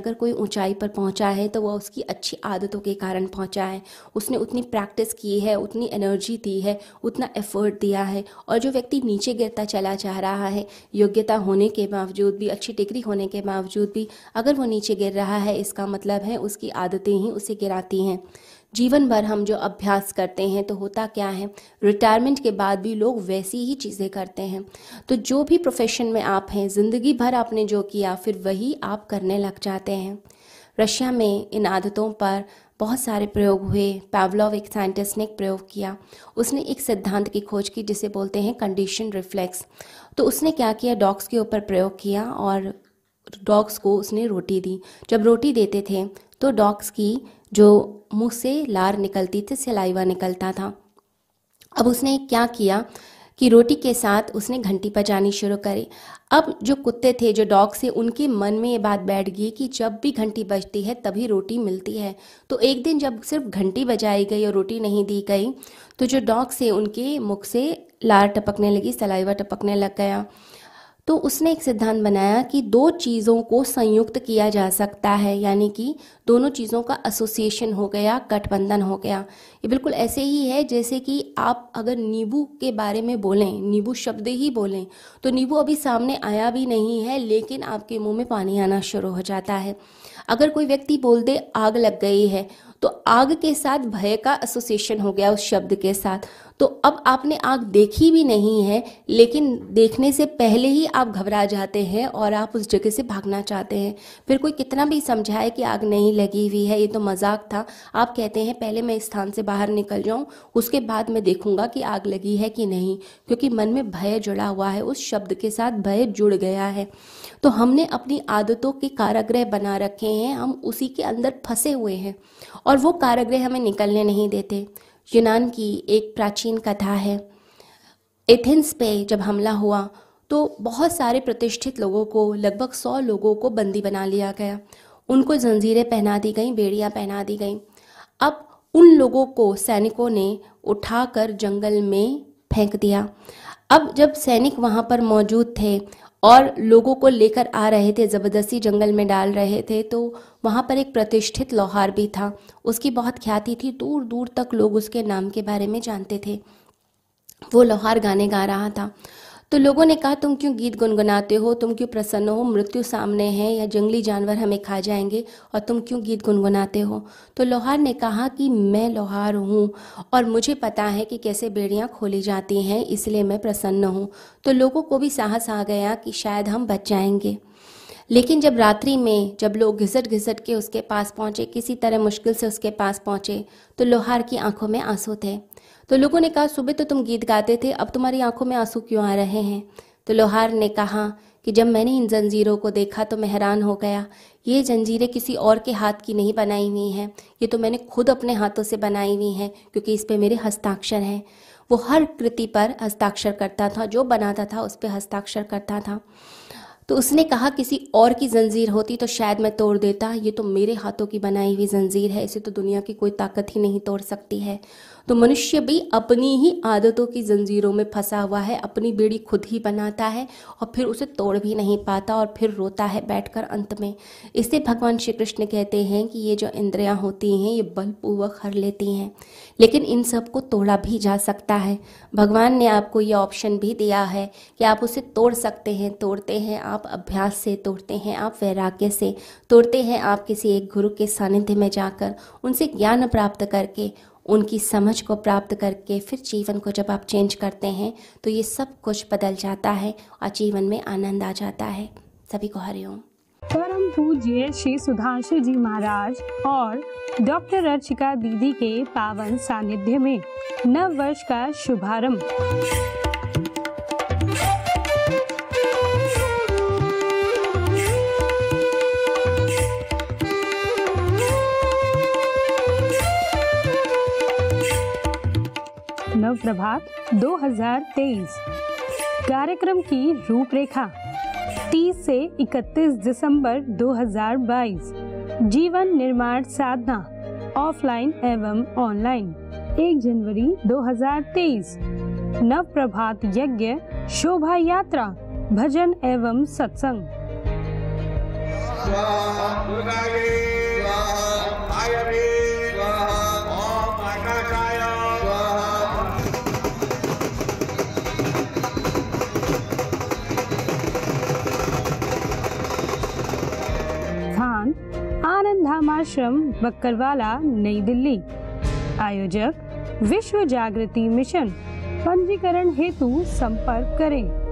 अगर कोई ऊंचाई पर पहुँचा है तो वह उसकी अच्छी आदतों के कारण पहुँचा है। उसने उतनी प्रैक्टिस की है, उतनी एनर्जी दी है, उतना एफर्ट दिया है, और जो व्यक्ति नीचे गिरता चला जा रहा है, योग्यता होने के बावजूद भी, अच्छी डिग्री होने के बावजूद भी, अगर वो नीचे गिर रहा है, इसका मतलब है उसकी आदतें ही उसे गिराती हैं। जीवन भर हम जो अभ्यास करते हैं तो होता क्या है? रिटायरमेंट के बाद भी लोग वैसी ही चीज़ें करते हैं। तो जो भी प्रोफेशन में आप हैं, ज़िंदगी भर आपने जो किया, फिर वही आप करने लग जाते हैं। रशिया में इन आदतों पर बहुत सारे प्रयोग हुए। पैवलॉव एक साइंटिस्ट ने एक प्रयोग किया। उसने एक सिद्धांत की खोज की, जिसे बोलते हैं कंडीशन रिफ्लेक्स तो उसने क्या किया? डॉग्स के ऊपर प्रयोग किया और डॉग्स को उसने रोटी दी। जब रोटी देते थे तो डॉग्स की जो मुँह से लार निकलती थी सलाइवा निकलता था। अब उसने क्या किया कि रोटी के साथ उसने घंटी बजानी शुरू करी। अब जो कुत्ते थे, जो डॉग से उनके मन में ये बात बैठ गई कि जब भी घंटी बजती है, तभी रोटी मिलती है। तो एक दिन जब सिर्फ़ घंटी बजाई गई और रोटी नहीं दी गई तो जो डॉग से उनके मुख से लार टपकने लगी, सलाइवा टपकने लग गया। तो उसने एक सिद्धांत बनाया कि दो चीज़ों को संयुक्त किया जा सकता है, यानी कि दोनों चीज़ों का एसोसिएशन हो गया, गठबंधन हो गया। ये बिल्कुल ऐसे ही है जैसे कि आप अगर नींबू के बारे में बोलें, नींबू शब्द ही बोलें तो नींबू अभी सामने आया भी नहीं है, लेकिन आपके मुँह में पानी आना शुरू हो जाता है। अगर कोई व्यक्ति बोल दे, आग लग गई है तो आग के साथ भय का एसोसिएशन हो गया उस शब्द के साथ। तो अब आपने आग देखी भी नहीं है, लेकिन देखने से पहले ही आप घबरा जाते हैं और आप उस जगह से भागना चाहते हैं। फिर कोई कितना भी समझाए कि आग नहीं लगी हुई है, ये तो मज़ाक था। आप कहते हैं, पहले मैं इस स्थान से बाहर निकल जाऊँ, उसके बाद मैं देखूँगा कि आग लगी है कि नहीं, क्योंकि मन में भय जुड़ा हुआ है, उस शब्द के साथ भय जुड़ गया है। तो हमने अपनी आदतों के कारागृह बना रखे हैं, हम उसी के अंदर फंसे हुए हैं, और वो कारागृह हमें निकलने नहीं देते। यूनान की एक प्राचीन कथा है। एथेंस पे जब हमला हुआ तो बहुत सारे प्रतिष्ठित लोगों को, लगभग सौ लोगों को बंदी बना लिया गया। उनको जंजीरें पहना दी गई, बेड़ियाँ पहना दी गई। अब उन लोगों को सैनिकों ने उठाकर जंगल में फेंक दिया। अब जब सैनिक वहाँ पर मौजूद थे और लोगों को लेकर आ रहे थे, ज़बरदस्ती जंगल में डाल रहे थे तो वहाँ पर एक प्रतिष्ठित लोहार भी था। उसकी बहुत ख्याति थी। दूर दूर तक लोग उसके नाम के बारे में जानते थे। वो लोहार गाने गा रहा था। तो लोगों ने कहा, तुम क्यों गीत गुनगुनाते हो? तुम क्यों प्रसन्न हो? मृत्यु सामने है या जंगली जानवर हमें खा जाएँगे और तुम क्यों गीत गुनगुनाते हो? तो लोहार ने कहा कि मैं लोहार हूँ और मुझे पता है कि कैसे बेड़ियाँ खोली जाती हैं, इसलिए मैं प्रसन्न हूँ। तो लोगों को भी साहस आ गया कि शायद हम बच जाएँगे। लेकिन जब रात्रि में जब लोग घिसट घिसट के उसके पास पहुँचे, किसी तरह मुश्किल से उसके पास पहुँचे तो लोहार की आँखों में आँसू थे। तो लोगों ने कहा, सुबह तो तुम गीत गाते थे, अब तुम्हारी आँखों में आँसू क्यों आ रहे हैं? तो लोहार ने कहा कि जब मैंने इन जंजीरों को देखा तो मैं हैरान हो गया। ये जंजीरें किसी और के हाथ की नहीं बनाई हुई हैं। ये तो मैंने खुद अपने हाथों से बनाई हुई हैं, क्योंकि इस पे मेरे हस्ताक्षर हैं। वो हर कृति पर हस्ताक्षर करता था, जो बनाता था उस पर हस्ताक्षर करता था। तो उसने कहा, किसी और की जंजीर होती तो शायद मैं तोड़ देता। ये तो मेरे हाथों की बनाई हुई जंजीर है, इसे तो दुनिया की कोई ताकत ही नहीं तोड़ सकती है। तो मनुष्य भी अपनी ही आदतों की जंजीरों में फंसा हुआ है, अपनी बेड़ी खुद ही बनाता है और फिर उसे तोड़ भी नहीं पाता और फिर रोता है बैठकर अंत में। इसे भगवान श्री कृष्ण कहते हैं कि ये जो इंद्रियाँ होती हैं, ये बलपूर्वक हर लेती हैं, लेकिन इन सबको तोड़ा भी जा सकता है। भगवान ने आपको ये ऑप्शन भी दिया है कि आप उसे तोड़ सकते हैं, तोड़ते हैं, आप अभ्यास से तोड़ते हैं, आप वैराग्य से तोड़ते हैं, आप किसी एक गुरु के सानिध्य में जाकर उनसे ज्ञान प्राप्त करके उनकी समझ को प्राप्त करके फिर जीवन को जब आप चेंज करते हैं तो ये सब कुछ बदल जाता है और जीवन में आनंद आ जाता है। सभी को हरिओम परम पूज्य श्री सुधांशु जी महाराज और डॉक्टर अर्चिका दीदी के पावन सानिध्य में नव वर्ष का शुभारंभ। प्रभात 2023 कार्यक्रम की रूपरेखा 30 से 31 दिसंबर 2022 जीवन निर्माण साधना, ऑफलाइन एवं ऑनलाइन। 1 जनवरी 2023 नव प्रभात यज्ञ, शोभा यात्रा, भजन एवं सत्संग। धाम आश्रम बक्करवाला नई दिल्ली आयोजक विश्व जागृति मिशन पंजीकरण हेतु संपर्क करें